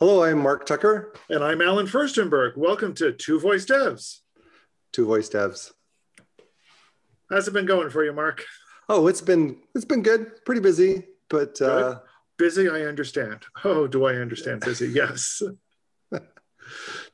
Hello, I'm Mark Tucker. And I'm Allen Firstenberg. Welcome to Two Voice Devs. Two Voice Devs. How's it been going for you, Mark? Oh, it's been it's been good. Pretty busy, but uh, busy. I understand. Oh, do I understand busy? Yes.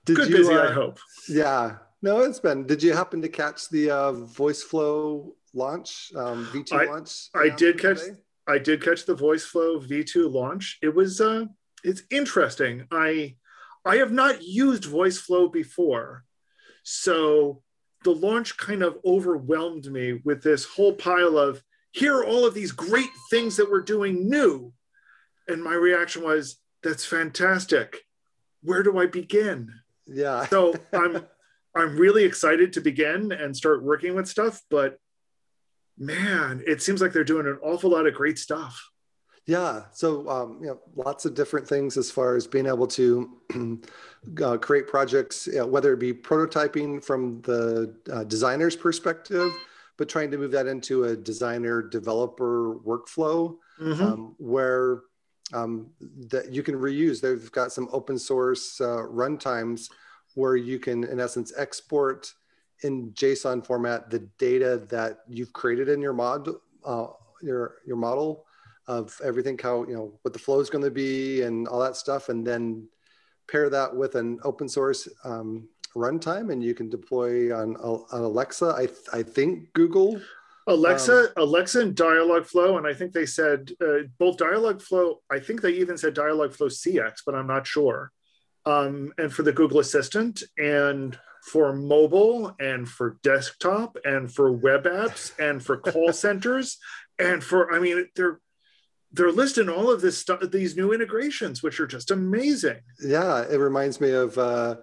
Did good you, busy. uh, I hope. Yeah. No, it's been. Did you happen to catch the uh, Voice Flow launch, um, V2 I, launch? I did catch. Today? I did catch the Voice Flow V2 launch. It was uh, it's interesting. I I have not used VoiceFlow before, so the launch kind of overwhelmed me with this whole pile of here are all of these great things that we're doing new, and my reaction was that's fantastic. Where do I begin? Yeah. So I'm I'm really excited to begin and start working with stuff, but man, it seems like they're doing an awful lot of great stuff. Yeah, so um, you know, lots of different things as far as being able to uh, create projects, you know, whether it be prototyping from the uh, designer's perspective, but trying to move that into a designer developer workflow Mhm. um, where um, that you can reuse. They've got some open source uh, runtimes where you can, in essence, export in JSON format the data that you've created in your mod, uh, your your model of everything, how you know what the flow is going to be and all that stuff, and then pair that with an open source um, runtime, and you can deploy on, on Alexa. I I think Google. Alexa, Alexa, and Dialogflow, and I think they said uh, both Dialogflow. I think they even said Dialogflow CX, but I'm not sure. Um, and for the Google Assistant, and for mobile, and for desktop, and for web apps, and for call centers, and for I mean, they're they're listing all of this stuff, these new integrations, which are just amazing. Yeah, it reminds me of uh,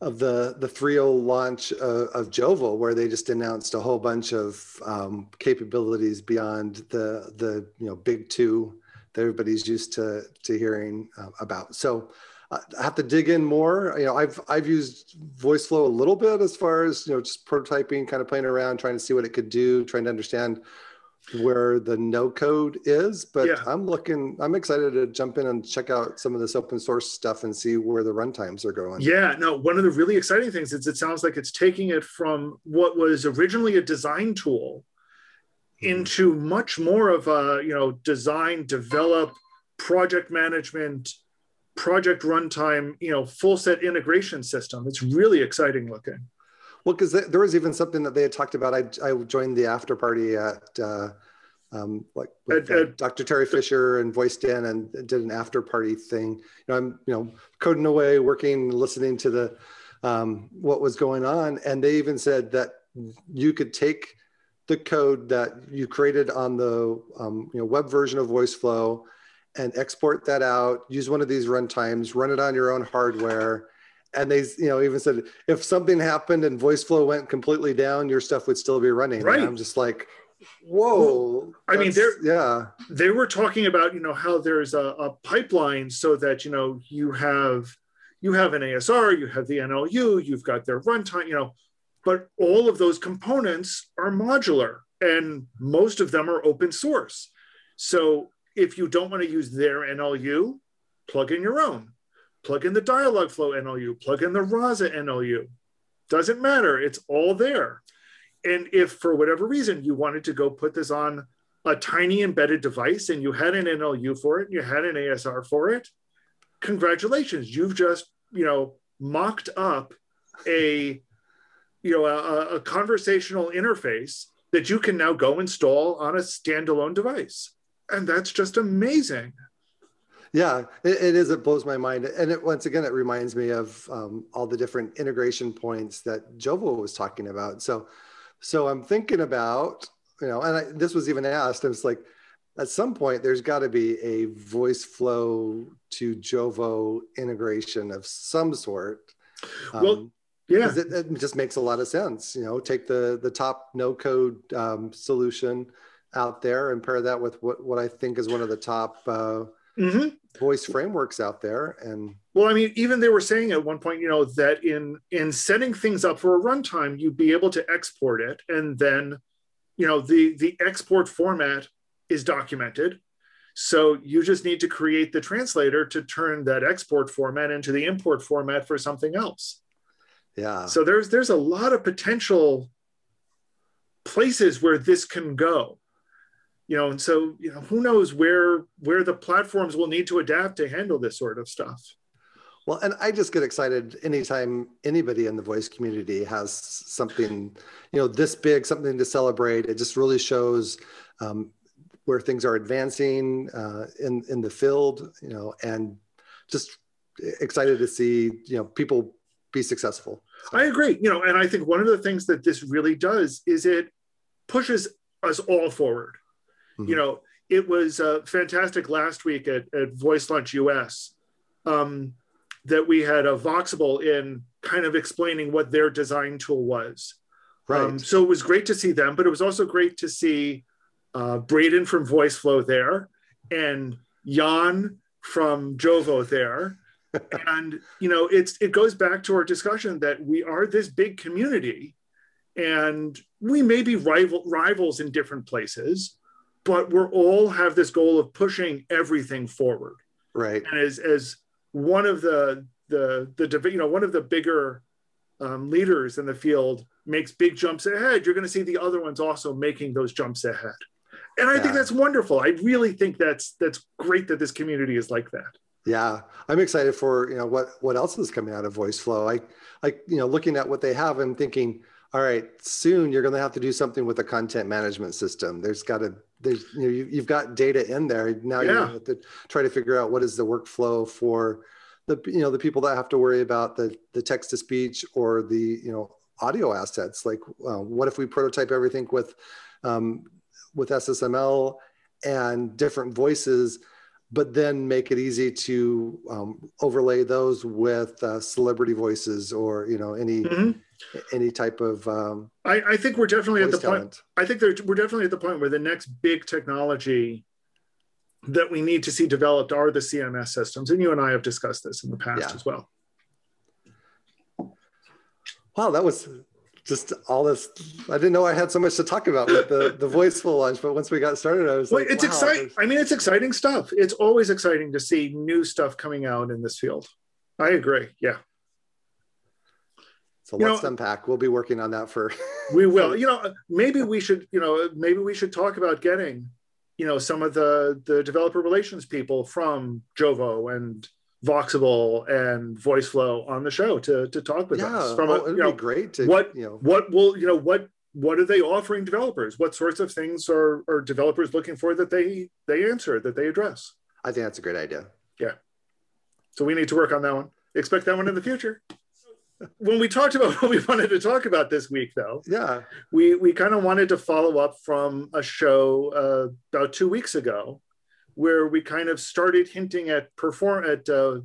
of the the 3.0 launch of, of where they just announced a whole bunch of um, capabilities beyond the the you know big two that everybody's used to to hearing uh, about. So uh, I have to dig in more. You know, I've I've used VoiceFlow a little bit as far as you know just prototyping, kind of playing around, trying to see what it could do, trying to understand where the no code is but Yeah. i'm looking i'm excited to jump in and check out some of this open source stuff and see where the runtimes are going Yeah, no, one of the really exciting things is it sounds like it's taking it from what was originally a design tool into mm-hmm. much more of a, you know, design, develop, project management, project runtime, you know, full set integration system. It's really exciting looking. Well because there was even something that they had talked about. I, I joined the after party at uh, um, like with, uh, dr terry fisher and voiced in and did an after party thing. You know i'm you know coding away working listening to the um, what was going on. And they even said that you could take the code that you created on the um, you know web version of VoiceFlow and export that out. Use one of these runtimes, run it on your own hardware, and they you know even said if something happened and VoiceFlow went completely down, your stuff would still be running. And Right. I'm just like, whoa. I mean, there- yeah, they were talking about you know how there's a, a pipeline so that you know you have you have an ASR, you have the NLU, you've got their runtime, you know, but all of those components are modular and most of them are open source. So if you don't want to use their NLU, plug in your own. Plug in the dialogue Dialogflow NLU, plug in the Rasa NLU. Doesn't matter, it's all there. And if for whatever reason you wanted to go put this on a tiny embedded device and you had an NLU for it, and you had an ASR for it, congratulations, you've just, you know, mocked up a, you know, a, a conversational interface that you can now go install on a standalone device. And that's just amazing. Yeah, it, it is. It blows my mind, and it once again it reminds me of um, all the different integration points that Jovo was talking about. So, so I'm thinking about you know, and I, this was even asked. It's like at some point there's got to be a voice flow to Jovo integration of some sort. Well, Yeah. it, it just makes a lot of sense. You know, take the the top no code um, solution out there and pair that with what what I think is one of the top uh, hmm voice frameworks out there, and Well, I mean, even they were saying at one point, you know, that in in setting things up for a runtime, you'd be able to export it, and then, you know, the the export format is documented, So you just need to create the translator to turn that export format into the import format for something else. Yeah. So there's there's a lot of potential places where this can go. You know, and so you know, who knows where where the platforms will need to adapt to handle this sort of stuff. Well, and I just get excited anytime anybody in the voice community has something, you know, this big, something to celebrate. It just really shows um, where things are advancing uh, in in the field, you know, and just excited to see you know people be successful. So. I agree. You know, and I think one of the things that this really does is it pushes us all forward. Mm-hmm. You know, it was uh, fantastic last week at, at Voice Lunch US um, that we had a Voxable in kind of explaining what their design tool was. Right. Um, so it was great to see them, but it was also great to see uh, Braden from VoiceFlow there and Jan from Jovo there. and you know, it's it goes back to our discussion that we are this big community, and we may be rival rivals in different places, but we're all have this goal of pushing everything forward. Right. And as as one of the the the you know one of the bigger um, leaders in the field makes big jumps ahead, you're going to see the other ones also making those jumps ahead and I yeah. think that's wonderful. I really think that's that's great that this community is like that. Yeah, I'm excited for you know what what else is coming out of VoiceFlow. I like you know looking at what they have I'm thinking, all right, soon you're going to have to do something with the content management system. There's got to there's you know you, have got data in there now. Yeah. You have to try to figure out what is the workflow for the you know the people that have to worry about the the text to speech or the you know audio assets. Like, uh, what if we prototype everything with um, with SSML and different voices, but then make it easy to um, overlay those with uh, celebrity voices or you know any mm-hmm. Any type of. Um, I, I, think we're definitely at the talent. point. I think we're definitely at the point where the next big technology that we need to see developed are the CMS systems, and you and I have discussed this in the past yeah. as well. Wow, that was just all this i didn't know i had so much to talk about with the the VoiceFlow launch but once we got started i was well, like it's wow, exciting i mean it's exciting stuff it's always exciting to see new stuff coming out in this field i agree yeah so you let's know, unpack we'll be working on that for we will you know uh, maybe we should you know maybe we should talk about getting you know some of the the developer relations people from jovo and Voxable and VoiceFlow on the show to to talk with yeah. us. From oh, a, it'd you know, be great to what you know what will you know what what are they offering developers? What sorts of things are are developers looking for that they they answer that they address? I think that's a great idea. Yeah. So we need to work on that one. Expect that one in the future. When we talked about what we wanted to talk about this week, though, yeah, we we kind of wanted to follow up from a show uh, about two weeks ago where we kind of started hinting at perform at uh,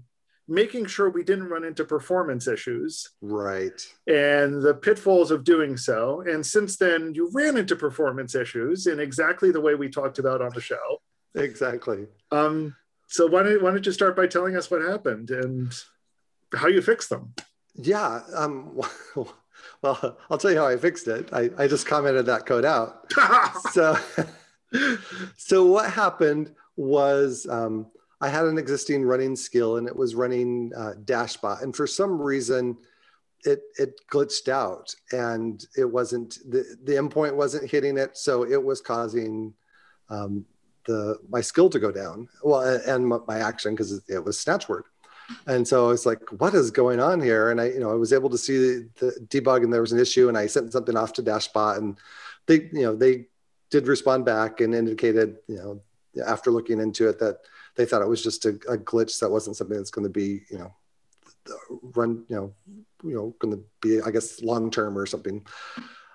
making sure we didn't run into performance issues. Right. And the pitfalls of doing so. And since then you ran into performance issues in exactly the way we talked about on the show. Exactly. Um, so why don't, why don't you start by telling us what happened and how you fixed them yeah um, well i'll tell you how i fixed it i, I just commented that code out so so what happened was um, I had an existing running skill and it was running uh, Dashbot. And for some reason, it, it glitched out and it wasn't, the, the endpoint wasn't hitting it. So it was causing um, the my skill to go down. Well, and my action because it was snatchword. And so I was like, what is going on here? And I, you know, I was able to see the, the debug and there was an issue and I sent something off to Dashbot and they, you know, they did respond back and indicated, you know, after looking into it that they thought it was just a, a glitch that wasn't something that's going to be you know run you know you know going to be i guess long term or something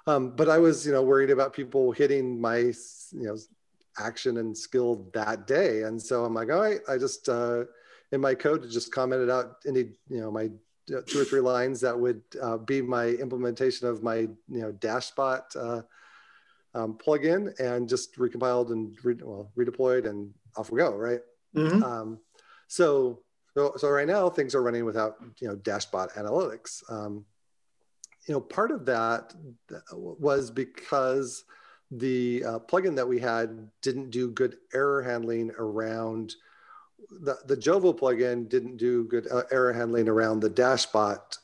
um, but i was you know worried about people hitting my you know action and skill that day and so i'm like all right i just uh, in my code to just commented out any you know my uh, two or three lines that would uh, be my implementation of my you know dashbot uh, um, plugin and just recompiled and re- well, redeployed and off we go, right? Mm-hmm. Um, so, so, so right now things are running without you know Dashbot analytics. Um, you know, part of that was because the uh, plugin that we had didn't do good error handling around the, the Jovo plugin didn't do good uh, error handling around the Dashbot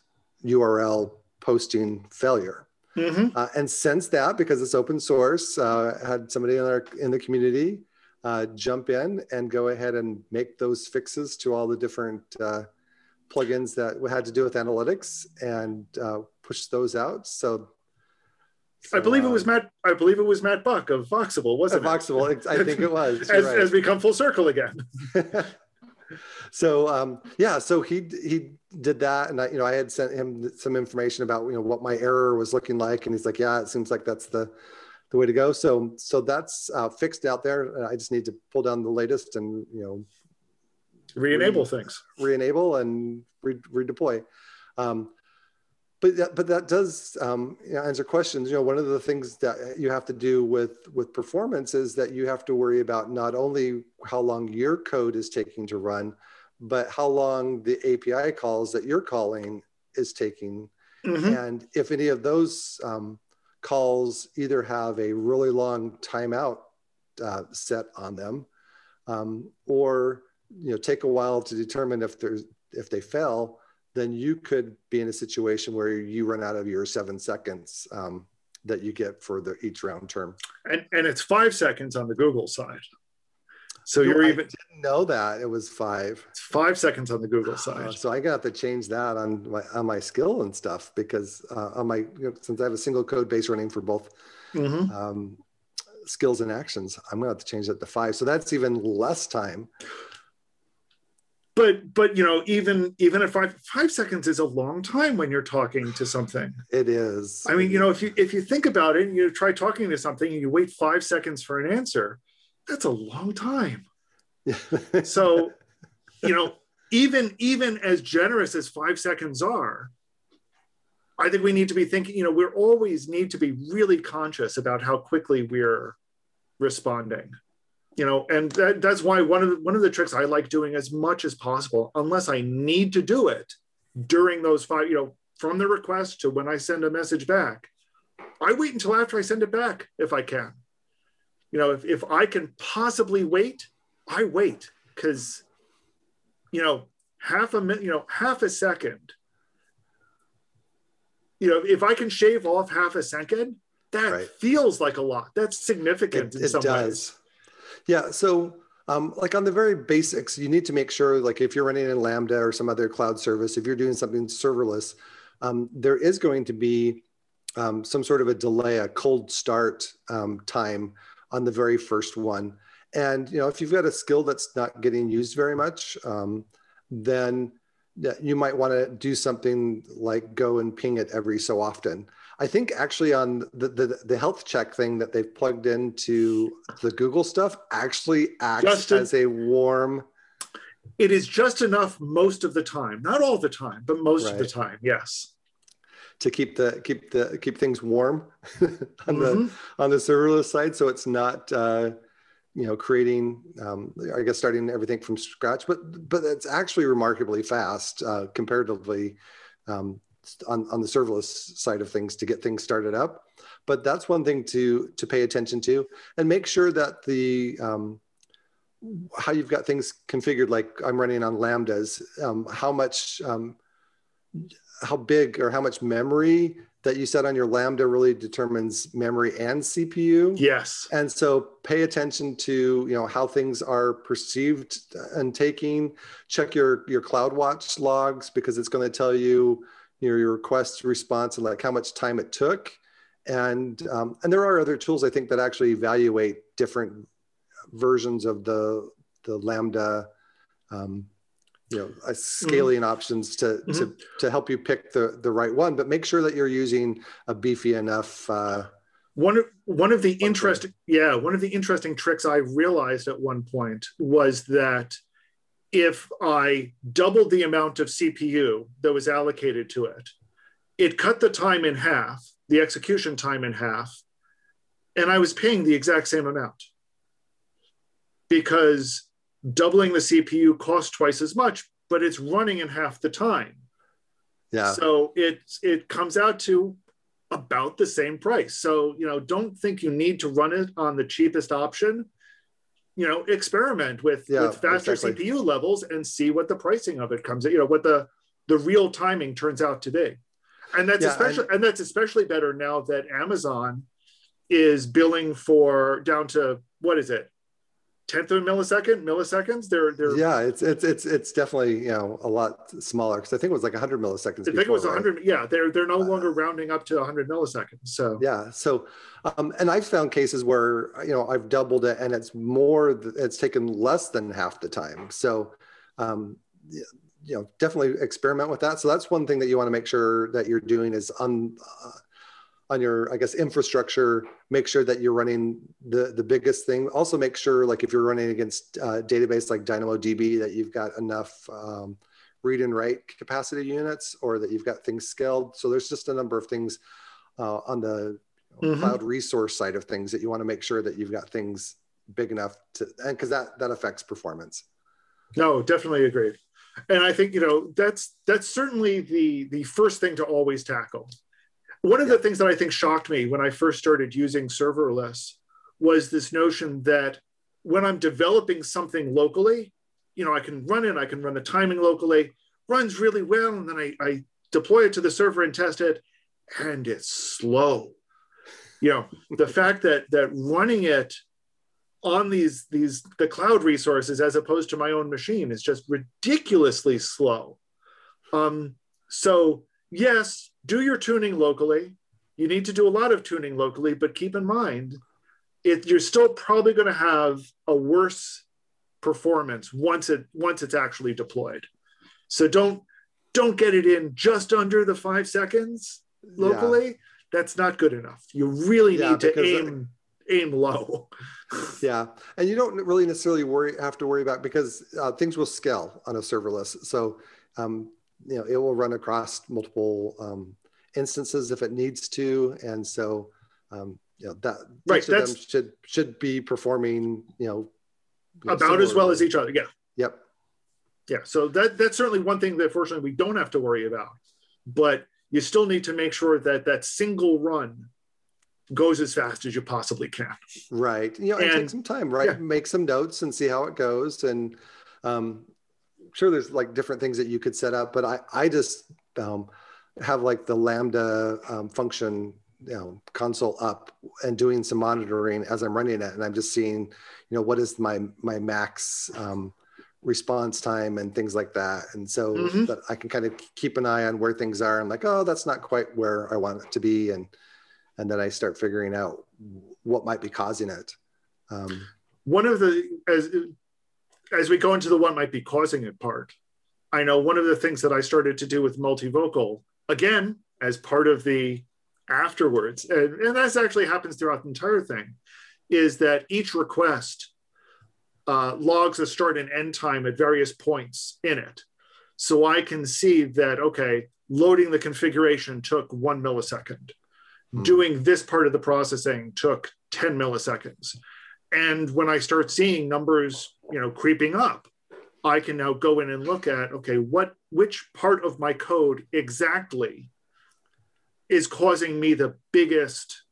URL posting failure. Mm-hmm. Uh, and since that, because it's open source, uh, had somebody in our in the community uh, jump in and go ahead and make those fixes to all the different uh, plugins that had to do with analytics and uh, push those out. So, so I believe it was Matt. I believe it was Matt Buck of Voxable, wasn't it? Voxable, I think it was. as, right. has become full circle again. so um, yeah, so he he did that, and I you know I had sent him some information about you know what my error was looking like, and he's like, yeah, it seems like that's the the way to go. So so that's uh, fixed out there. I just need to pull down the latest and you know re-enable re- things, re-enable and re- redeploy. Um, but that, but that does um, you know, answer questions. You know, one of the things that you have to do with with performance is that you have to worry about not only how long your code is taking to run, but how long the API calls that you're calling is taking, mm-hmm. and if any of those um, calls either have a really long timeout uh, set on them, um, or you know take a while to determine if there's if they fail then you could be in a situation where you run out of your seven seconds um, that you get for the each round term. And, and it's five seconds on the Google side. So you're I even didn't know that it was five. It's five seconds on the Google uh, side. Uh, so I got to change that on my on my skill and stuff because uh, on my you know, since I have a single code base running for both mm-hmm. um, skills and actions, I'm going to have to change that to five. So that's even less time but but you know even even at five five seconds is a long time when you're talking to something. It is. I mean you know if you if you think about it and you try talking to something and you wait five seconds for an answer that's a long time. So you know even even as generous as five seconds are i think we need to be thinking you know we're always need to be really conscious about how quickly we're responding you know and that, that's why one of the, one of the tricks i like doing as much as possible unless i need to do it during those five you know from the request to when i send a message back i wait until after i send it back if i can you know if, if i can possibly wait i wait because you know half a minute you know half a second you know if i can shave off half a second that right. feels like a lot that's significant it, in some does. ways yeah. So, um, like on the very basics, you need to make sure, like if you're running in Lambda or some other cloud service, if you're doing something serverless, um, there is going to be um, some sort of a delay, a cold start um, time on the very first one. And you know, if you've got a skill that's not getting used very much, um, then you might want to do something like go and ping it every so often. I think actually on the, the, the health check thing that they've plugged into the Google stuff actually acts Justin, as a warm. It is just enough most of the time, not all the time, but most right. of the time. Yes. To keep the keep the keep things warm on mm-hmm. the on the serverless side, so it's not uh, you know creating um, I guess starting everything from scratch, but but it's actually remarkably fast uh, comparatively um, on, on the serverless side of things to get things started up. But that's one thing to to pay attention to and make sure that the um, how you've got things configured like I'm running on lambdas, um, how much um, how big or how much memory that you set on your lambda really determines memory and CPU. Yes. And so pay attention to, you know, how things are perceived and taking, check your your CloudWatch logs because it's going to tell you your, your request response and like how much time it took. And, um, and there are other tools I think that actually evaluate different versions of the, the Lambda, um, you know, uh, scaling mm-hmm. options to, mm-hmm. to, to help you pick the, the right one, but make sure that you're using a beefy enough, uh, one of one of the interesting yeah one of the interesting tricks i realized at one point was that if I doubled the amount of CPU that was allocated to it, it cut the time in half, the execution time in half, and I was paying the exact same amount because doubling the CPU costs twice as much, but it's running in half the time. Yeah. So it it comes out to about the same price. So, you know, don't think you need to run it on the cheapest option. You know, experiment with, Yeah, with faster exactly. CPU levels and see what the pricing of it comes, at you know, what the the real timing turns out to be. And that's Yeah, especially and that's especially better now that Amazon is billing for down to what is it? Tenth of a millisecond, milliseconds. They're they're Yeah, it's it's it's it's definitely you know a lot smaller because I think it was like 100 milliseconds. I think it was before, right? 100. Yeah, they're they're no longer rounding up to 100 milliseconds. So Yeah. So, um, and I've found cases where you know I've doubled it, and it's more. It's taken less than half the time. So, um, you know, definitely experiment with that. So that's one thing that you want to make sure that you're doing is on uh, on your, I guess, infrastructure. Make sure that you're running the the biggest thing. Also, make sure like if you're running against uh, database like DynamoDB that you've got enough. Um, read and write capacity units or that you've got things scaled so there's just a number of things uh, on the Mhm. cloud resource side of things that you want to make sure that you've got things big enough to and because that that affects performance No, definitely agreed. And I think you know that's that's certainly the the first thing to always tackle. One of the things that I think shocked me when I first started using serverless was this notion that when I'm developing something locally, you know, I can run it, I can run the timing locally, runs really well, and then I, I deploy it to the server and test it, and it's slow. You know, the fact that that running it on these these the cloud resources as opposed to my own machine is just ridiculously slow. Um, so yes, do your tuning locally. You need to do a lot of tuning locally, but keep in mind, it, you're still probably going to have a worse performance once it once it's actually deployed. So don't don't get it in just under the five seconds locally. That's not good enough. You really Yeah, need to aim aim low. yeah and you don't really necessarily worry have to worry about because uh, things will scale on a serverless so um, you know it will run across multiple um, instances if it needs to and so um, you know that Right, each of them should should be performing you know About as well as each other. Yeah. yep Yeah. So that that's certainly one thing that fortunately we don't have to worry about. But you still need to make sure that that single run goes as fast as you possibly can. Right. You know, and, And- take some time, right? yeah. Make some notes and see how it goes. And um, sure, there's like different things that you could set up, but I, I just um, have like the Lambda um, function, you know, console up and doing some monitoring as I'm running it. And I'm just seeing, you know, what is my, my max um, response time and things like that. And so Mhm. that I can kind of keep an eye on where things are and like, oh, that's not quite where I want it to be. And, and then I start figuring out what might be causing it. Um, One of the as as we go into the what might be causing it part, I know one of the things that I started to do with multivocal, again, as part of the afterwards, and, and that actually happens throughout the entire thing, is that each request uh, logs a start and end time at various points in it. So I can see that, okay, loading the configuration took one millisecond. Hmm. Doing this part of the processing took 10 milliseconds. And when I start seeing numbers, you know, creeping up, I can now go in and look at, okay, what which part of my code exactly is causing me the biggest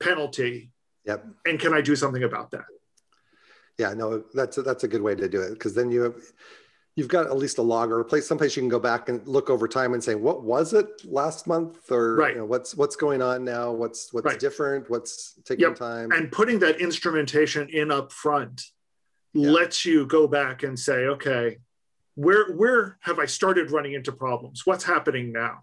penalty yep. and can I do something about that? Yeah, no, that's a, that's a good way to do it because then you have, you've got at least a log or a place someplace you can go back and look over time and say what was it last month or Right. you know, what's what's going on now what's what's Right. different what's taking Yep. time and putting that instrumentation in up front Yeah. lets you go back and say okay where where have i started running into problems what's happening now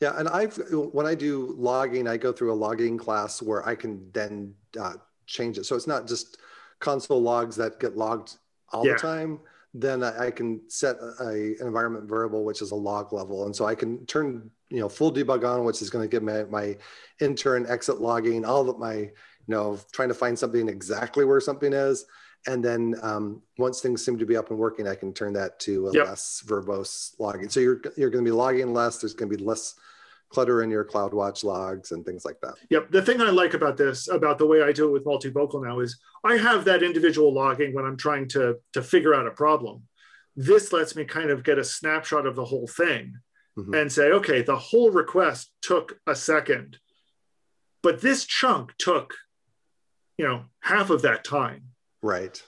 Yeah, and I've when I do logging, I go through a logging class where I can then uh, change it. So it's not just console logs that get logged all Yeah. the time. Then I, can set a, an environment variable, which is a log level, and so I can turn you know full debug on, which is going to give my my enter and exit logging, all of my you know trying to find something exactly where something is. And then um, once things seem to be up and working, I can turn that to a Yep. less verbose logging. So you're you're going to be logging less. There's going to be less clutter in your CloudWatch logs and things like that. yep the thing i like about this about the way i do it with multivocal now is i have that individual logging when i'm trying to to figure out a problem this lets me kind of get a snapshot of the whole thing mm-hmm. and say, okay, the whole request took a second, but this chunk took, you know, half of that time. Right.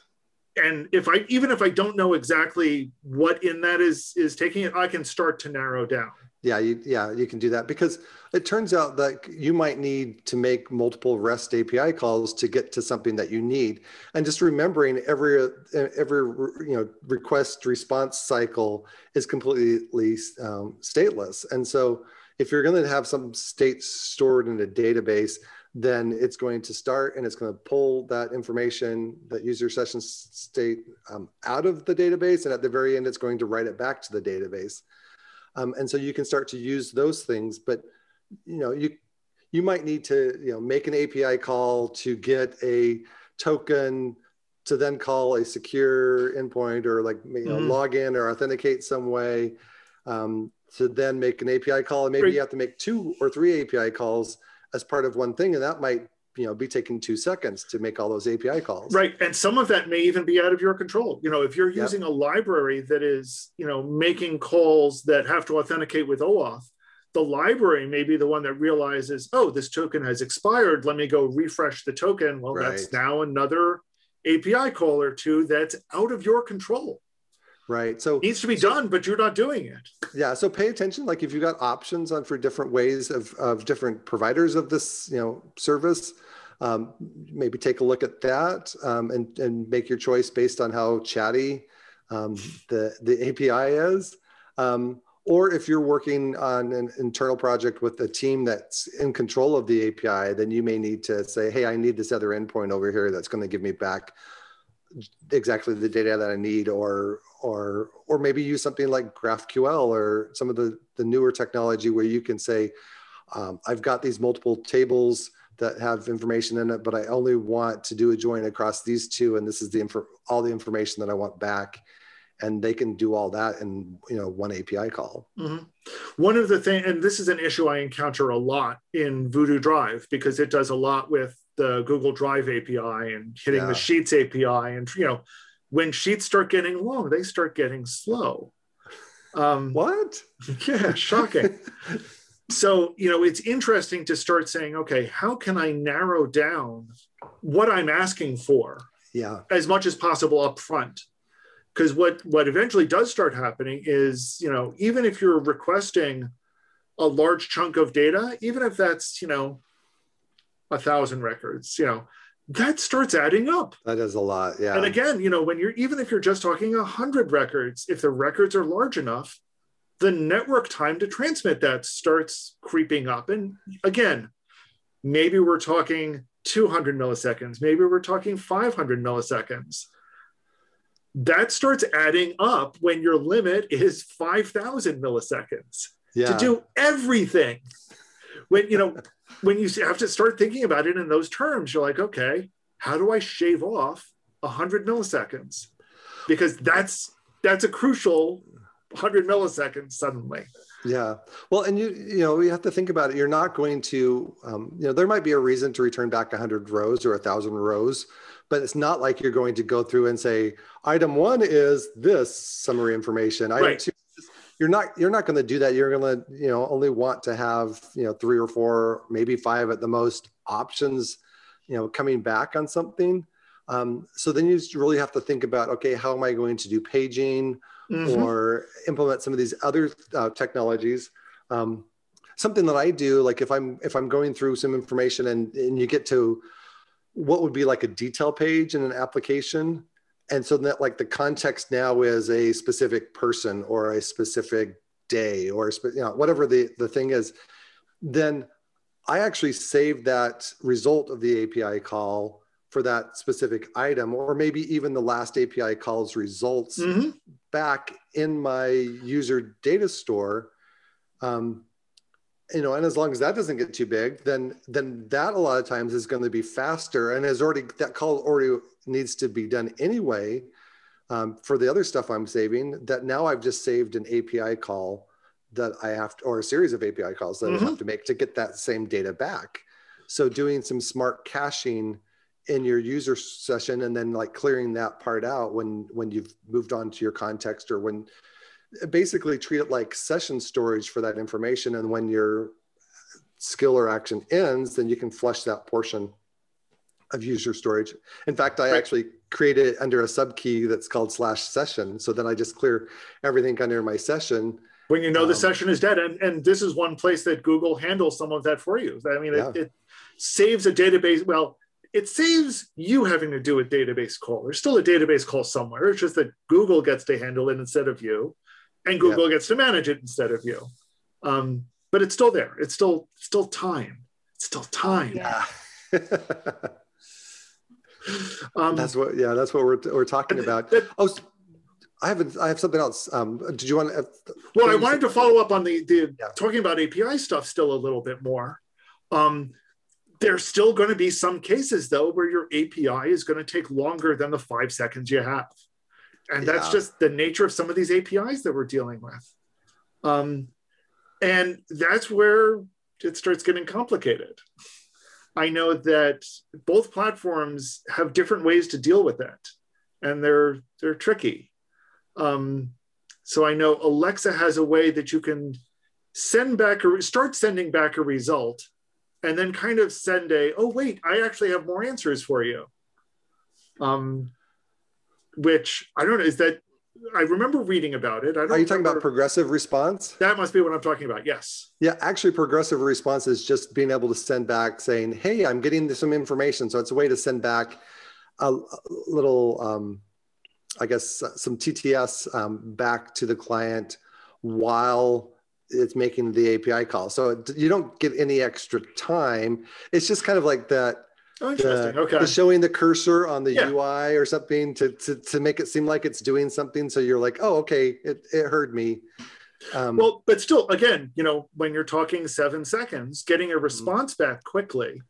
And if I even if I don't know exactly what in that is is taking it, I can start to narrow down. Yeah, you, yeah, you can do that because it turns out that you might need to make multiple REST API calls to get to something that you need. And just remembering every every you know request response cycle is completely um, stateless. And so if you're going to have some state stored in a database, then it's going to start and it's going to pull that information, that user session state um, out of the database. And at the very end, it's going to write it back to the database. Um, and so you can start to use those things, but you know, you, you might need to, you know, make an API call to get a token to then call a secure endpoint or like, you know, mm-hmm. log in or authenticate some way um, to then make an API call. And maybe you have to make two or three API calls as part of one thing. And that might you know be taking two seconds to make all those api calls right and some of that may even be out of your control you know if you're using yep. a library that is you know making calls that have to authenticate with oauth the library may be the one that realizes oh this token has expired let me go refresh the token well right. that's now another api call or two that's out of your control right so it needs to be so, done but you're not doing it yeah so pay attention like if you've got options on for different ways of, of different providers of this you know service um, maybe take a look at that um, and, and make your choice based on how chatty um, the, the API is. Um, or if you're working on an internal project with a team that's in control of the API, then you may need to say, hey, I need this other endpoint over here that's going to give me back exactly the data that I need, or or or maybe use something like GraphQL or some of the the newer technology where you can say, um, I've got these multiple tables that have information in it, but I only want to do a join across these two, and this is the info, all the information that I want back, and they can do all that in you know one API call. Mm-hmm. One of the things, and this is an issue I encounter a lot in Vodo Drive because it does a lot with the Google Drive API and hitting yeah. the Sheets API, and you know when Sheets start getting long, they start getting slow. Um, what? Yeah, shocking. so you know it's interesting to start saying okay how can i narrow down what i'm asking for yeah as much as possible up front because what what eventually does start happening is you know even if you're requesting a large chunk of data even if that's you know a thousand records you know that starts adding up that is a lot yeah and again you know when you're even if you're just talking a hundred records if the records are large enough the network time to transmit that starts creeping up. And again, maybe we're talking 200 milliseconds, maybe we're talking 500 milliseconds. That starts adding up when your limit is 5,000 milliseconds yeah. to do everything. When you know, when you have to start thinking about it in those terms, you're like, okay, how do I shave off 100 milliseconds? Because that's that's a crucial 100 milliseconds suddenly. Yeah. Well, and you you know you have to think about it. You're not going to um, you know there might be a reason to return back 100 rows or a thousand rows, but it's not like you're going to go through and say item one is this summary information. Item right. two. You're not you're not going to do that. You're going to you know only want to have you know three or four, maybe five at the most options, you know, coming back on something. Um, so then you really have to think about okay, how am I going to do paging? mm-hmm. or implement some of these other uh, technologies. Um, something that I do, like if I'm if I'm going through some information and, and you get to what would be like a detail page in an application, and so that like the context now is a specific person or a specific day or you know whatever the the thing is, then I actually save that result of the API call for that specific item, or maybe even the last API calls results mm-hmm. back in my user data store. Um, you know, and as long as that doesn't get too big, then then that a lot of times is going to be faster, and has already that call already needs to be done anyway. Um, for the other stuff I'm saving, that now I've just saved an API call that I have to, or a series of API calls that mm-hmm. I have to make to get that same data back. So doing some smart caching in your user session and then like clearing that part out when when you've moved on to your context or when basically treat it like session storage for that information. And when your skill or action ends, then you can flush that portion of user storage. In fact, I right. actually created it under a sub key that's called slash session. So then I just clear everything under my session. When you know um, the session is dead. And, and this is one place that Google handles some of that for you. I mean, yeah. it, it saves a database. Well, it saves you having to do a database call. There's still a database call somewhere. It's just that Google gets to handle it instead of you, and Google yeah. gets to manage it instead of you. Um, but it's still there. It's still still time. It's still time. Yeah. um, that's what. Yeah, that's what we're we're talking about. That, oh, I have I have something else. Um, did you want to? Uh, well, I wanted to follow up on the the yeah. talking about API stuff still a little bit more. Um, there's still going to be some cases though where your API is going to take longer than the five seconds you have. And yeah. that's just the nature of some of these APIs that we're dealing with. Um, and that's where it starts getting complicated. I know that both platforms have different ways to deal with that, and they're they're tricky. Um, so I know Alexa has a way that you can send back or start sending back a result and then kind of send a, oh, wait, I actually have more answers for you. Um, which I don't know, is that, I remember reading about it. I don't Are you talking about progressive response? That must be what I'm talking about, yes. Yeah, actually, progressive response is just being able to send back saying, hey, I'm getting some information. So it's a way to send back a, a little, um, I guess, some TTS um, back to the client while it's making the API call. So you don't get any extra time. It's just kind of like that. Oh, interesting. The, okay. Showing the cursor on the yeah. UI or something to, to, to make it seem like it's doing something. So you're like, oh, okay, it, it heard me. Um, well, but still, again, you know, when you're talking seven seconds, getting a mm-hmm. response mm-hmm. back quickly.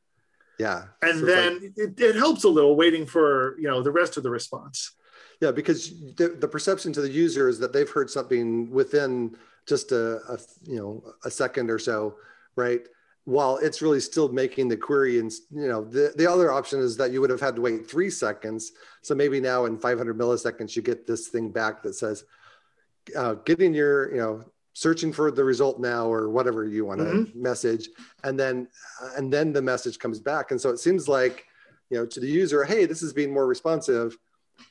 Yeah. And so then like, it, it helps a little waiting for, you know, the rest of the response. Yeah, because the, the perception to the user is that they've heard something within just a, a you know a second or so, right? While it's really still making the query, and you know the the other option is that you would have had to wait three seconds. So maybe now in 500 milliseconds you get this thing back that says, uh, getting your you know searching for the result now or whatever you want to mm-hmm. message. And then and then the message comes back. And so it seems like you know to the user hey this is being more responsive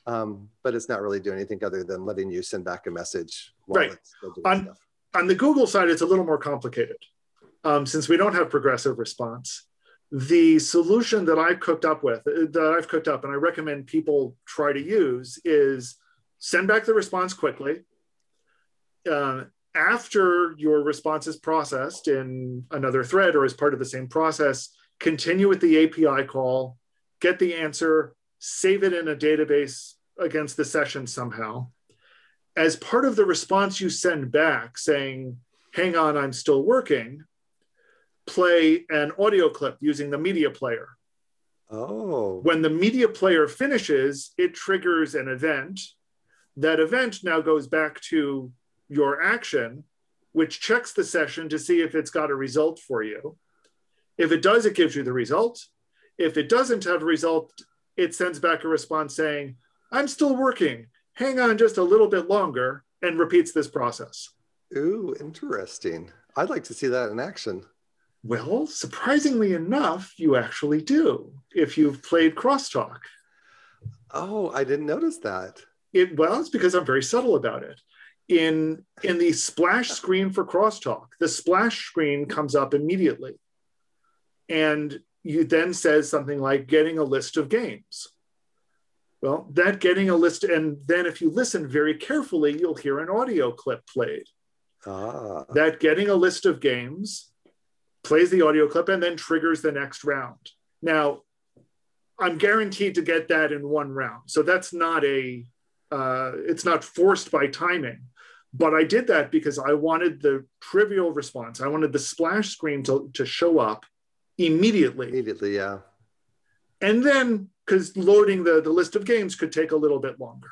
um, but it's not really doing anything other than letting you send back a message right. on, stuff. on the Google side, it's a little more complicated um, since we don't have progressive response. The solution that I've cooked up with, uh, that I've cooked up, and I recommend people try to use, is send back the response quickly. Uh, after your response is processed in another thread or as part of the same process, continue with the API call, get the answer, save it in a database against the session somehow as part of the response you send back saying, hang on, I'm still working, play an audio clip using the media player. Oh. When the media player finishes, it triggers an event. That event now goes back to your action, which checks the session to see if it's got a result for you. If it does, it gives you the result. If it doesn't have a result, it sends back a response saying, I'm still working hang on just a little bit longer and repeats this process. Ooh, interesting. I'd like to see that in action. Well, surprisingly enough, you actually do if you've played crosstalk. Oh, I didn't notice that. It well, it's because I'm very subtle about it. In in the splash screen for crosstalk, the splash screen comes up immediately. And you then says something like getting a list of games. Well, that getting a list, and then if you listen very carefully, you'll hear an audio clip played. Ah. That getting a list of games plays the audio clip and then triggers the next round. Now, I'm guaranteed to get that in one round. So that's not a, uh, it's not forced by timing. But I did that because I wanted the trivial response. I wanted the splash screen to, to show up immediately. Immediately, yeah. And then because loading the, the list of games could take a little bit longer.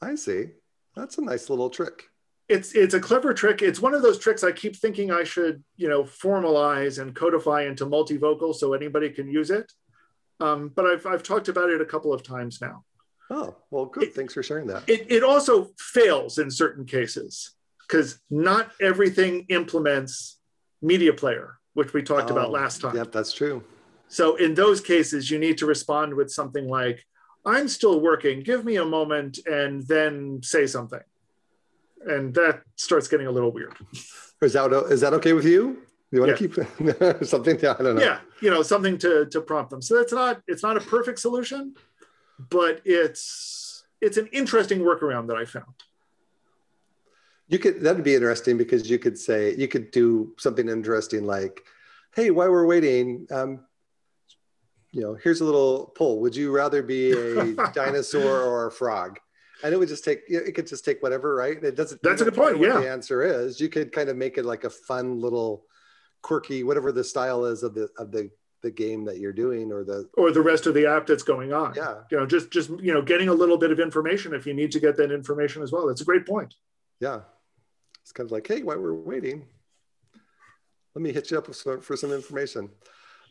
I see. That's a nice little trick. It's it's a clever trick. It's one of those tricks I keep thinking I should, you know, formalize and codify into multivocal so anybody can use it. Um, but I've I've talked about it a couple of times now. Oh, well, good. It, Thanks for sharing that. It, it also fails in certain cases because not everything implements media player, which we talked oh, about last time. Yep, that's true. So in those cases, you need to respond with something like, I'm still working, give me a moment, and then say something. And that starts getting a little weird. Is that, is that okay with you? You want yeah. to keep something? I don't know. Yeah, you know, something to to prompt them. So that's not it's not a perfect solution, but it's it's an interesting workaround that I found. You could that'd be interesting because you could say you could do something interesting like, "Hey, while we're waiting, um, you know, here's a little poll. Would you rather be a dinosaur or a frog?" And it would just take it could just take whatever, right? It doesn't. That's a good point. Yeah. The answer is you could kind of make it like a fun little, quirky, whatever the style is of the of the the game that you're doing or the or the rest of the app that's going on. Yeah. You know, just just you know, getting a little bit of information if you need to get that information as well. That's a great point. Yeah. It's kind of like, hey, while we're waiting, let me hit you up for some information.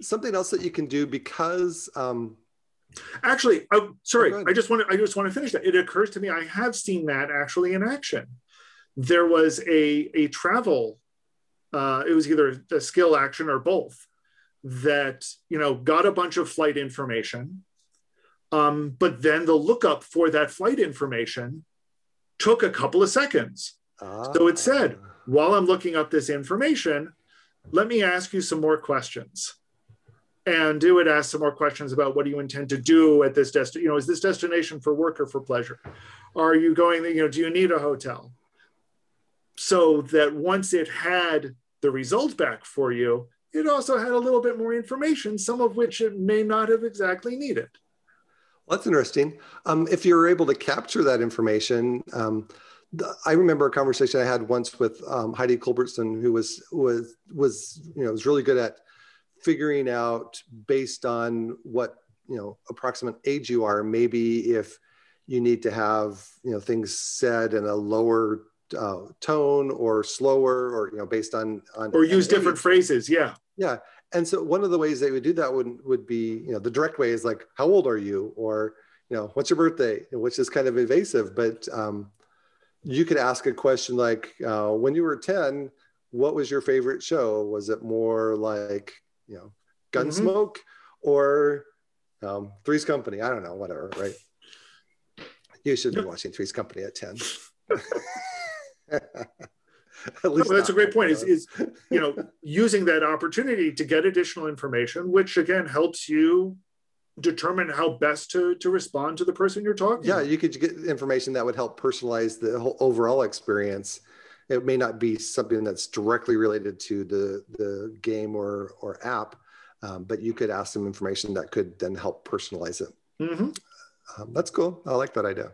Something else that you can do because um, actually, oh, sorry, oh, I just want to I just want to finish that. It occurs to me I have seen that actually in action. There was a a travel, uh, it was either a skill action or both, that you know got a bunch of flight information, um, but then the lookup for that flight information took a couple of seconds. So it said, while I'm looking up this information, let me ask you some more questions. And it would ask some more questions about what do you intend to do at this destination? You know, is this destination for work or for pleasure? Are you going, you know, do you need a hotel? So that once it had the result back for you, it also had a little bit more information, some of which it may not have exactly needed. Well, that's interesting. Um, if you're able to capture that information, um, I remember a conversation I had once with um, Heidi Culbertson, who was was was you know was really good at figuring out based on what you know approximate age you are. Maybe if you need to have you know things said in a lower uh, tone or slower, or you know based on on or use different phrases. Yeah, yeah. And so one of the ways they would do that would would be you know the direct way is like how old are you or you know what's your birthday, which is kind of invasive but um, you could ask a question like, uh, when you were 10, what was your favorite show? Was it more like, you know, Gunsmoke mm-hmm. or um, Three's Company? I don't know, whatever, right? You should be watching Three's Company at 10. at least no, that's a great point. Is, is you know using that opportunity to get additional information, which again helps you determine how best to to respond to the person you're talking yeah to. you could get information that would help personalize the whole overall experience it may not be something that's directly related to the the game or or app um, but you could ask some information that could then help personalize it mm-hmm. um, that's cool i like that idea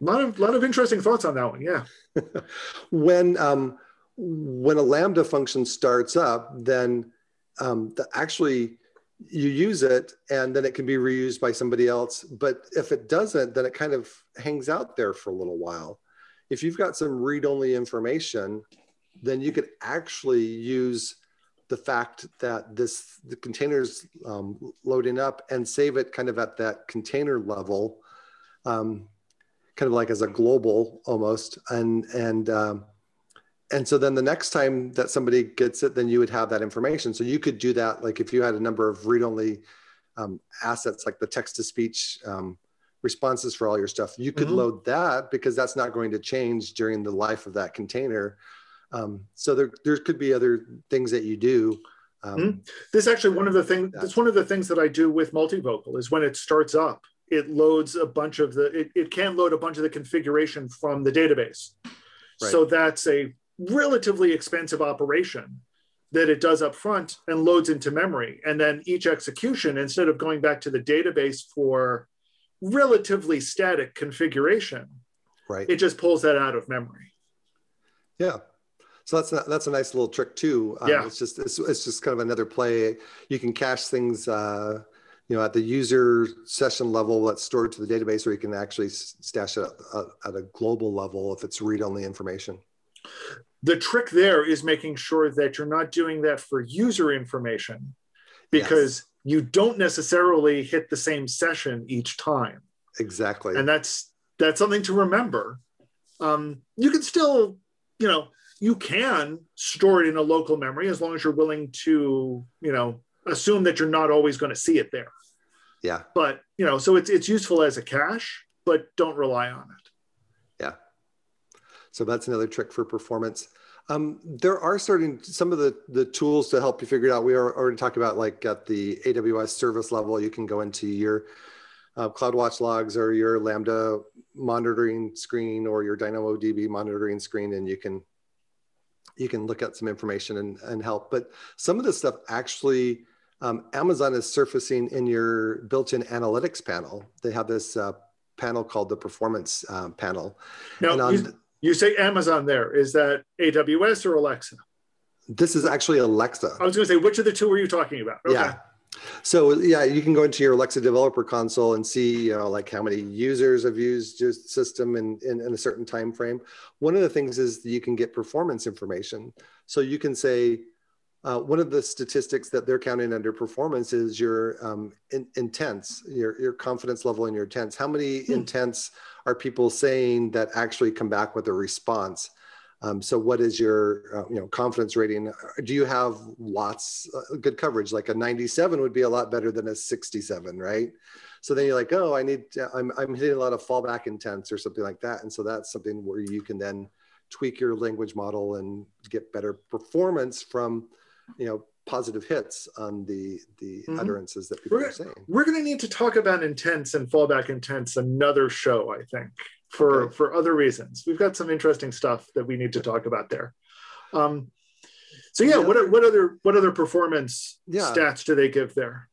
a lot of lot of interesting thoughts on that one yeah when um when a lambda function starts up then um the actually you use it and then it can be reused by somebody else. But if it doesn't, then it kind of hangs out there for a little while. If you've got some read only information, then you could actually use the fact that this the containers um, loading up and save it kind of at that container level, um, kind of like as a global almost, and and um, and so then the next time that somebody gets it, then you would have that information. So you could do that, like if you had a number of read-only um, assets, like the text-to-speech um, responses for all your stuff, you could mm-hmm. load that because that's not going to change during the life of that container. Um, so there, there could be other things that you do. Um, mm-hmm. This is actually one of the things. That's one of the things that I do with multivocal is when it starts up, it loads a bunch of the. It, it can load a bunch of the configuration from the database. Right. So that's a relatively expensive operation that it does up front and loads into memory. And then each execution, instead of going back to the database for relatively static configuration, right. it just pulls that out of memory. Yeah. So that's a, that's a nice little trick too. Um, yeah. It's just it's, it's just kind of another play. You can cache things, uh, you know, at the user session level that's stored to the database, or you can actually stash it at, at a global level if it's read-only information the trick there is making sure that you're not doing that for user information because. You don't necessarily hit the same session each time. exactly. And that's that's something to remember. Um, you can still you know you can store it in a local memory as long as you're willing to you know assume that you're not always going to see it there. Yeah. But you know so it's it's useful as a cache but don't rely on it. Yeah. So that's another trick for performance um, there are starting some of the the tools to help you figure it out we are already talked about like at the aws service level you can go into your uh, CloudWatch logs or your Lambda monitoring screen or your DynamoDB monitoring screen, and you can you can look at some information and, and help. But some of this stuff actually um, Amazon is surfacing in your built-in analytics panel. They have this uh, panel called the performance uh, panel. Now, you, you say Amazon there. Is that AWS or Alexa? This is actually Alexa. I was going to say, which of the two were you talking about? Okay. Yeah. So yeah, you can go into your Alexa developer console and see, you know, like how many users have used your system in, in, in, a certain time frame. One of the things is you can get performance information. So you can say, uh, one of the statistics that they're counting under performance is your um, in, intents, your, your confidence level in your intents. How many hmm. intents are people saying that actually come back with a response? Um, so what is your uh, you know confidence rating? Do you have lots uh, good coverage? Like a 97 would be a lot better than a 67, right? So then you're like, oh, I need I'm I'm hitting a lot of fallback intents or something like that, and so that's something where you can then tweak your language model and get better performance from you know positive hits on the the mm-hmm. utterances that people we're, are saying. We're going to need to talk about intents and fallback intents another show, I think for okay. for other reasons. We've got some interesting stuff that we need to talk about there. Um, so yeah, what what other what other performance yeah. stats do they give there?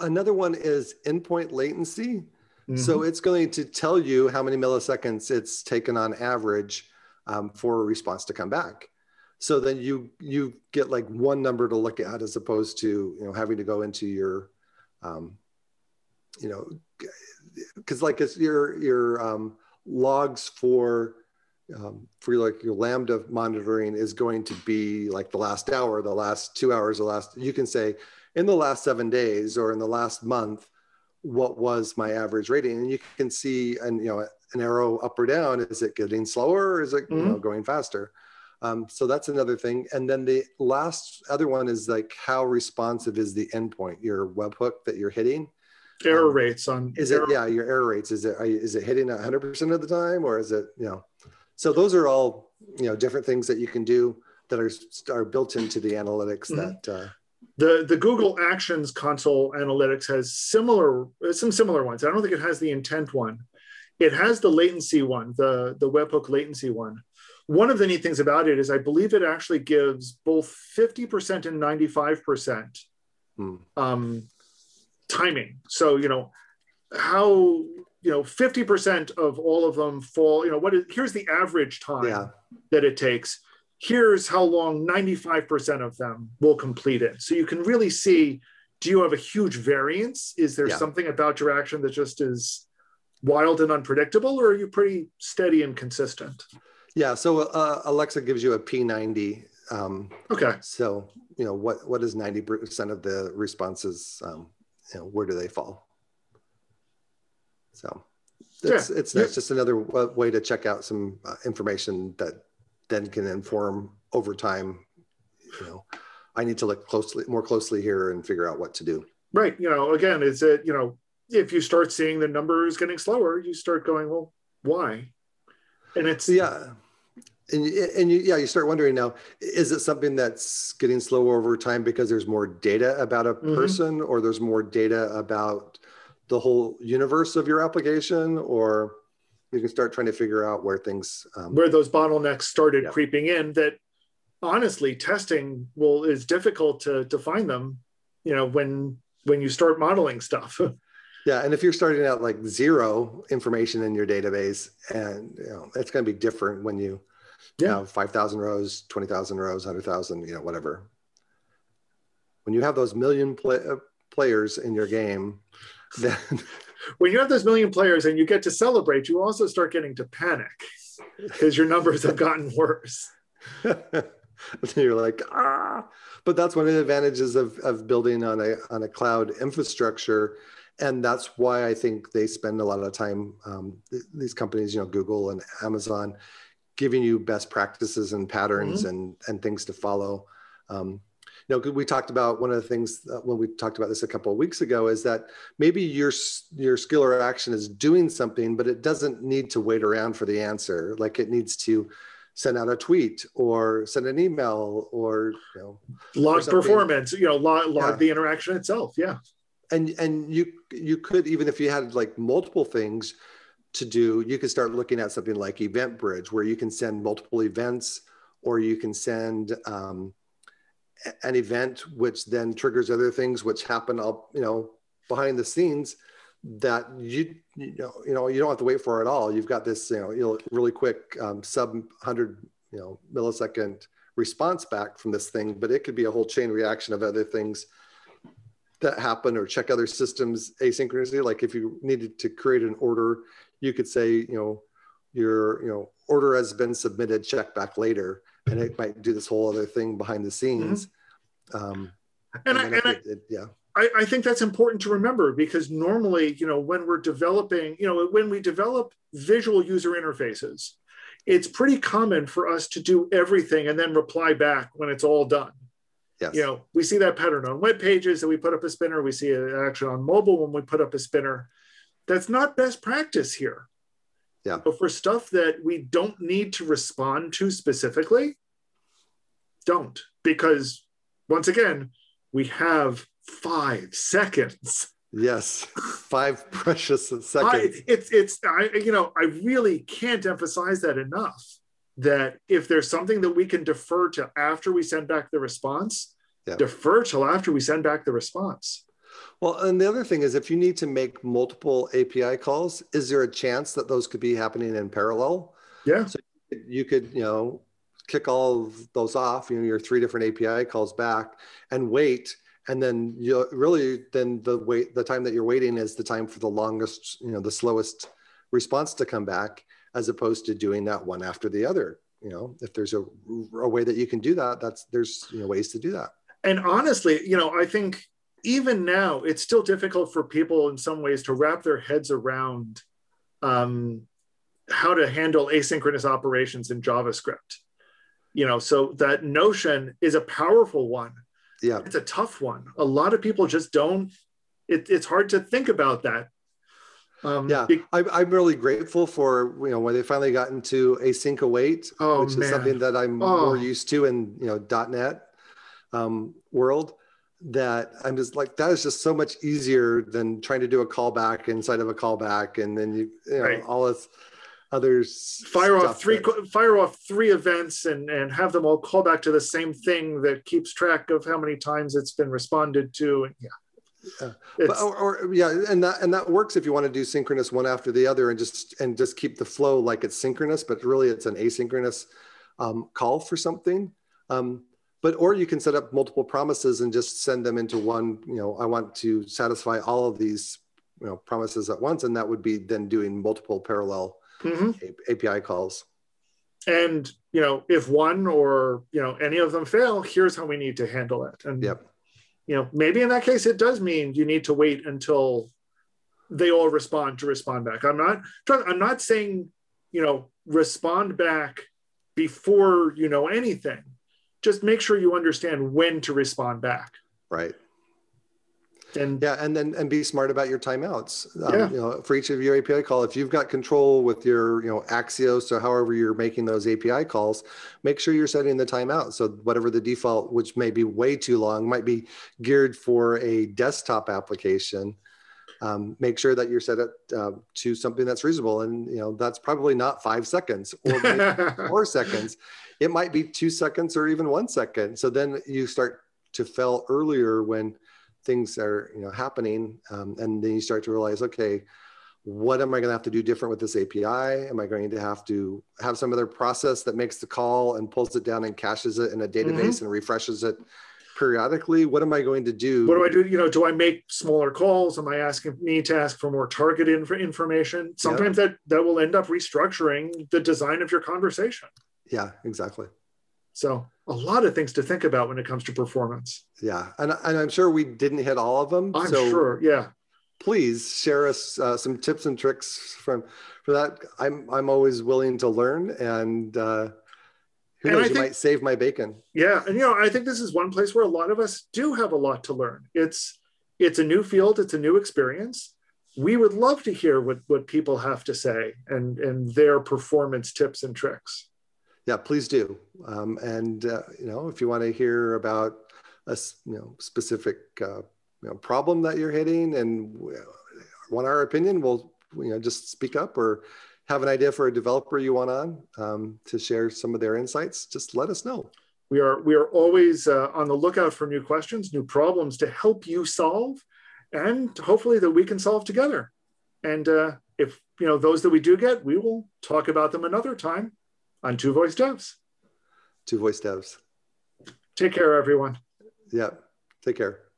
Another one is endpoint latency. Mm-hmm. So it's going to tell you how many milliseconds it's taken on average um, for a response to come back. So then you you get like one number to look at as opposed to you know having to go into your um, you know because like it's your your um, logs for um, for like your lambda monitoring is going to be like the last hour the last two hours the last you can say in the last seven days or in the last month what was my average rating and you can see and you know an arrow up or down is it getting slower or is it mm-hmm. you know mm-hmm. going faster um, so that's another thing. And then the last other one is like how responsive is the endpoint your webhook that you're hitting? Error um, rates on is it yeah your error rates. Is it is it hitting 100% of the time or is it you know? So those are all you know different things that you can do that are are built into the analytics mm-hmm. that uh, the the google actions console analytics has similar some similar ones. I don't think it has the intent one. It has the latency one the the webhook latency one one of the neat things about it is i believe it actually gives both 50% and 95% hmm. um, timing. So, you know, how, you know, 50% of all of them fall, you know, what is, here's the average time yeah. that it takes. Here's how long 95% of them will complete it. So you can really see, do you have a huge variance? Is there yeah. something about your action that just is wild and unpredictable, or are you pretty steady and consistent? Yeah. So uh, Alexa gives you a P90. Um, okay. So you know what what is 90% of the responses um, you know, where do they fall? So it's, yeah. it's nice. Yeah. Just another way to check out some uh, information that then can inform over time. You know, I need to look closely, more closely here and figure out what to do. Right. You know, again, is it, you know, if you start seeing the numbers getting slower, you start going, well, why? And it's, yeah and and you, yeah, you start wondering now: is it something that's getting slower over time because there's more data about a mm-hmm. person, mm-hmm. or there's more data about the whole universe of your application, or you can start trying to figure out where things um, where those bottlenecks started yeah. creeping in. That honestly, testing will is difficult to to find them. You know, when when you start modeling stuff. Yeah, and if you're starting out like zero information in your database, and you know, it's going to be different when you yeah. You know, 5,000 rows, 20,000 rows, 100,000, you know, whatever. When you have those million play, uh, players in your game, then. when you have those million players and you get to celebrate, you also start getting to panic because your numbers have gotten worse. you're like, ah. But that's one of the advantages of, of building on a, on a cloud infrastructure and that's why I think they spend a lot of time. Um, th- these companies, you know, Google and Amazon, giving you best practices and patterns mm-hmm. and and things to follow. Um, you know, we talked about one of the things when we talked about this a couple of weeks ago is that maybe your your skill or action is doing something, but it doesn't need to wait around for the answer. Like it needs to send out a tweet or send an email or you know log performance you know log, log yeah. the interaction itself yeah and and you you could even if you had like multiple things to do you could start looking at something like eventbridge where you can send multiple events or you can send um, an event which then triggers other things which happen up you know behind the scenes that you you know you know you don't have to wait for it all. You've got this you know, you know really quick um, sub 100 you know millisecond response back from this thing but it could be a whole chain reaction of other things that happen or check other systems asynchronously like if you needed to create an order you could say you know your you know order has been submitted check back later and it might do this whole other thing behind the scenes mm-hmm. um, and, and, I, and it, I, it, yeah I, I, think that's important to remember because normally, you know, when we're developing, you know, when we develop visual user interfaces, it's pretty common for us to do everything and then reply back when it's all done. Yes. You know, we see that pattern on web pages that we put up a spinner. We see it actually on mobile when we put up a spinner. That's not best practice here. Yeah. But for stuff that we don't need to respond to specifically, don't. Because once again, we have five seconds. Yes, five precious seconds. I, it's it's I you know I really can't emphasize that enough. That if there's something that we can defer to after we send back the response, yeah. defer till after we send back the response. Well, and the other thing is, if you need to make multiple API calls, is there a chance that those could be happening in parallel? Yeah. So you could, you know, kick all of those off, you know, your three different API calls back, and wait and then you really then the wait the time that you're waiting is the time for the longest you know the slowest response to come back as opposed to doing that one after the other. You know if there's a, a way that you can do that that's there's you know ways to do that. And honestly you know i think even now it's still difficult for people in some ways to wrap their heads around um, how to handle asynchronous operations in javascript. You know so that notion is a powerful one. Yeah. It's a tough one. A lot of people just don't it, it's hard to think about that um, yeah, be- I'm, I'm really grateful for you know when they finally got into async await, oh, which is something that I'm oh. more used to in you know .NET um, world. That I'm just like that is just so much easier than trying to do a callback inside of a callback, and then you, you know right. all this others fire off three fire off three events and and have them all call back to the same thing that keeps track of how many times it's been responded to and yeah yeah. But, or, or, yeah, and that and that works if you want to do synchronous one after the other and just and just keep the flow like it's synchronous, but really it's an asynchronous um, call for something. Um, but or you can set up multiple promises and just send them into one. You know, I want to satisfy all of these you know promises at once, and that would be then doing multiple parallel mm-hmm. API calls. And you know, if one or you know any of them fail, here's how we need to handle it. And yep. You know, maybe in that case, it does mean you need to wait until they all respond to respond back. I'm not. trying, I'm not saying you know respond back before you know anything. Just make sure you understand when to respond back. Right and yeah and then and be smart about your timeouts. Um, yeah. you know for each of your api call if you've got control with your you know axios or however you're making those api calls make sure you're setting the timeout. So whatever the default which may be way too long might be geared for a desktop application um, make sure that you're set it uh, to something that's reasonable. And you know that's probably not five seconds or four seconds. It might be two seconds or even one second. So then you start to fail earlier when things are you know happening um, and then you start to realize okay what am i going to have to do different with this api am i going to have to have some other process that makes the call and pulls it down and caches it in a database mm-hmm. and refreshes it periodically? What am i going to do? What do i do? You know do i make smaller calls? Am i asking me to ask for more targeted inf- information? Sometimes yeah. that that will end up restructuring the design of your conversation. Yeah exactly. So a lot of things to think about when it comes to performance. Yeah, and, and I'm sure we didn't hit all of them. I'm so, sure. Yeah. please share us uh, some tips and tricks from for that. I'm I'm always willing to learn, and uh, who And knows, I you might save my bacon. Yeah, and you know, I think this is one place where a lot of us do have a lot to learn. It's it's a new field, it's a new experience. We would love to hear what what people have to say and and their performance tips and tricks. Yeah, please do. Um, and uh, you know, if you want to hear about a you know specific uh, you know problem that you're hitting and w- want our opinion, we'll you know just speak up or have an idea for a developer you want on um, to share some of their insights. Just let us know. We are we are always uh, on the lookout for new questions, new problems to help you solve, and hopefully that we can solve together. And uh, if you know those that we do get, we will talk about them another time on Two Voice Devs. Two voice devs. Take care, everyone. Yeah. Take care.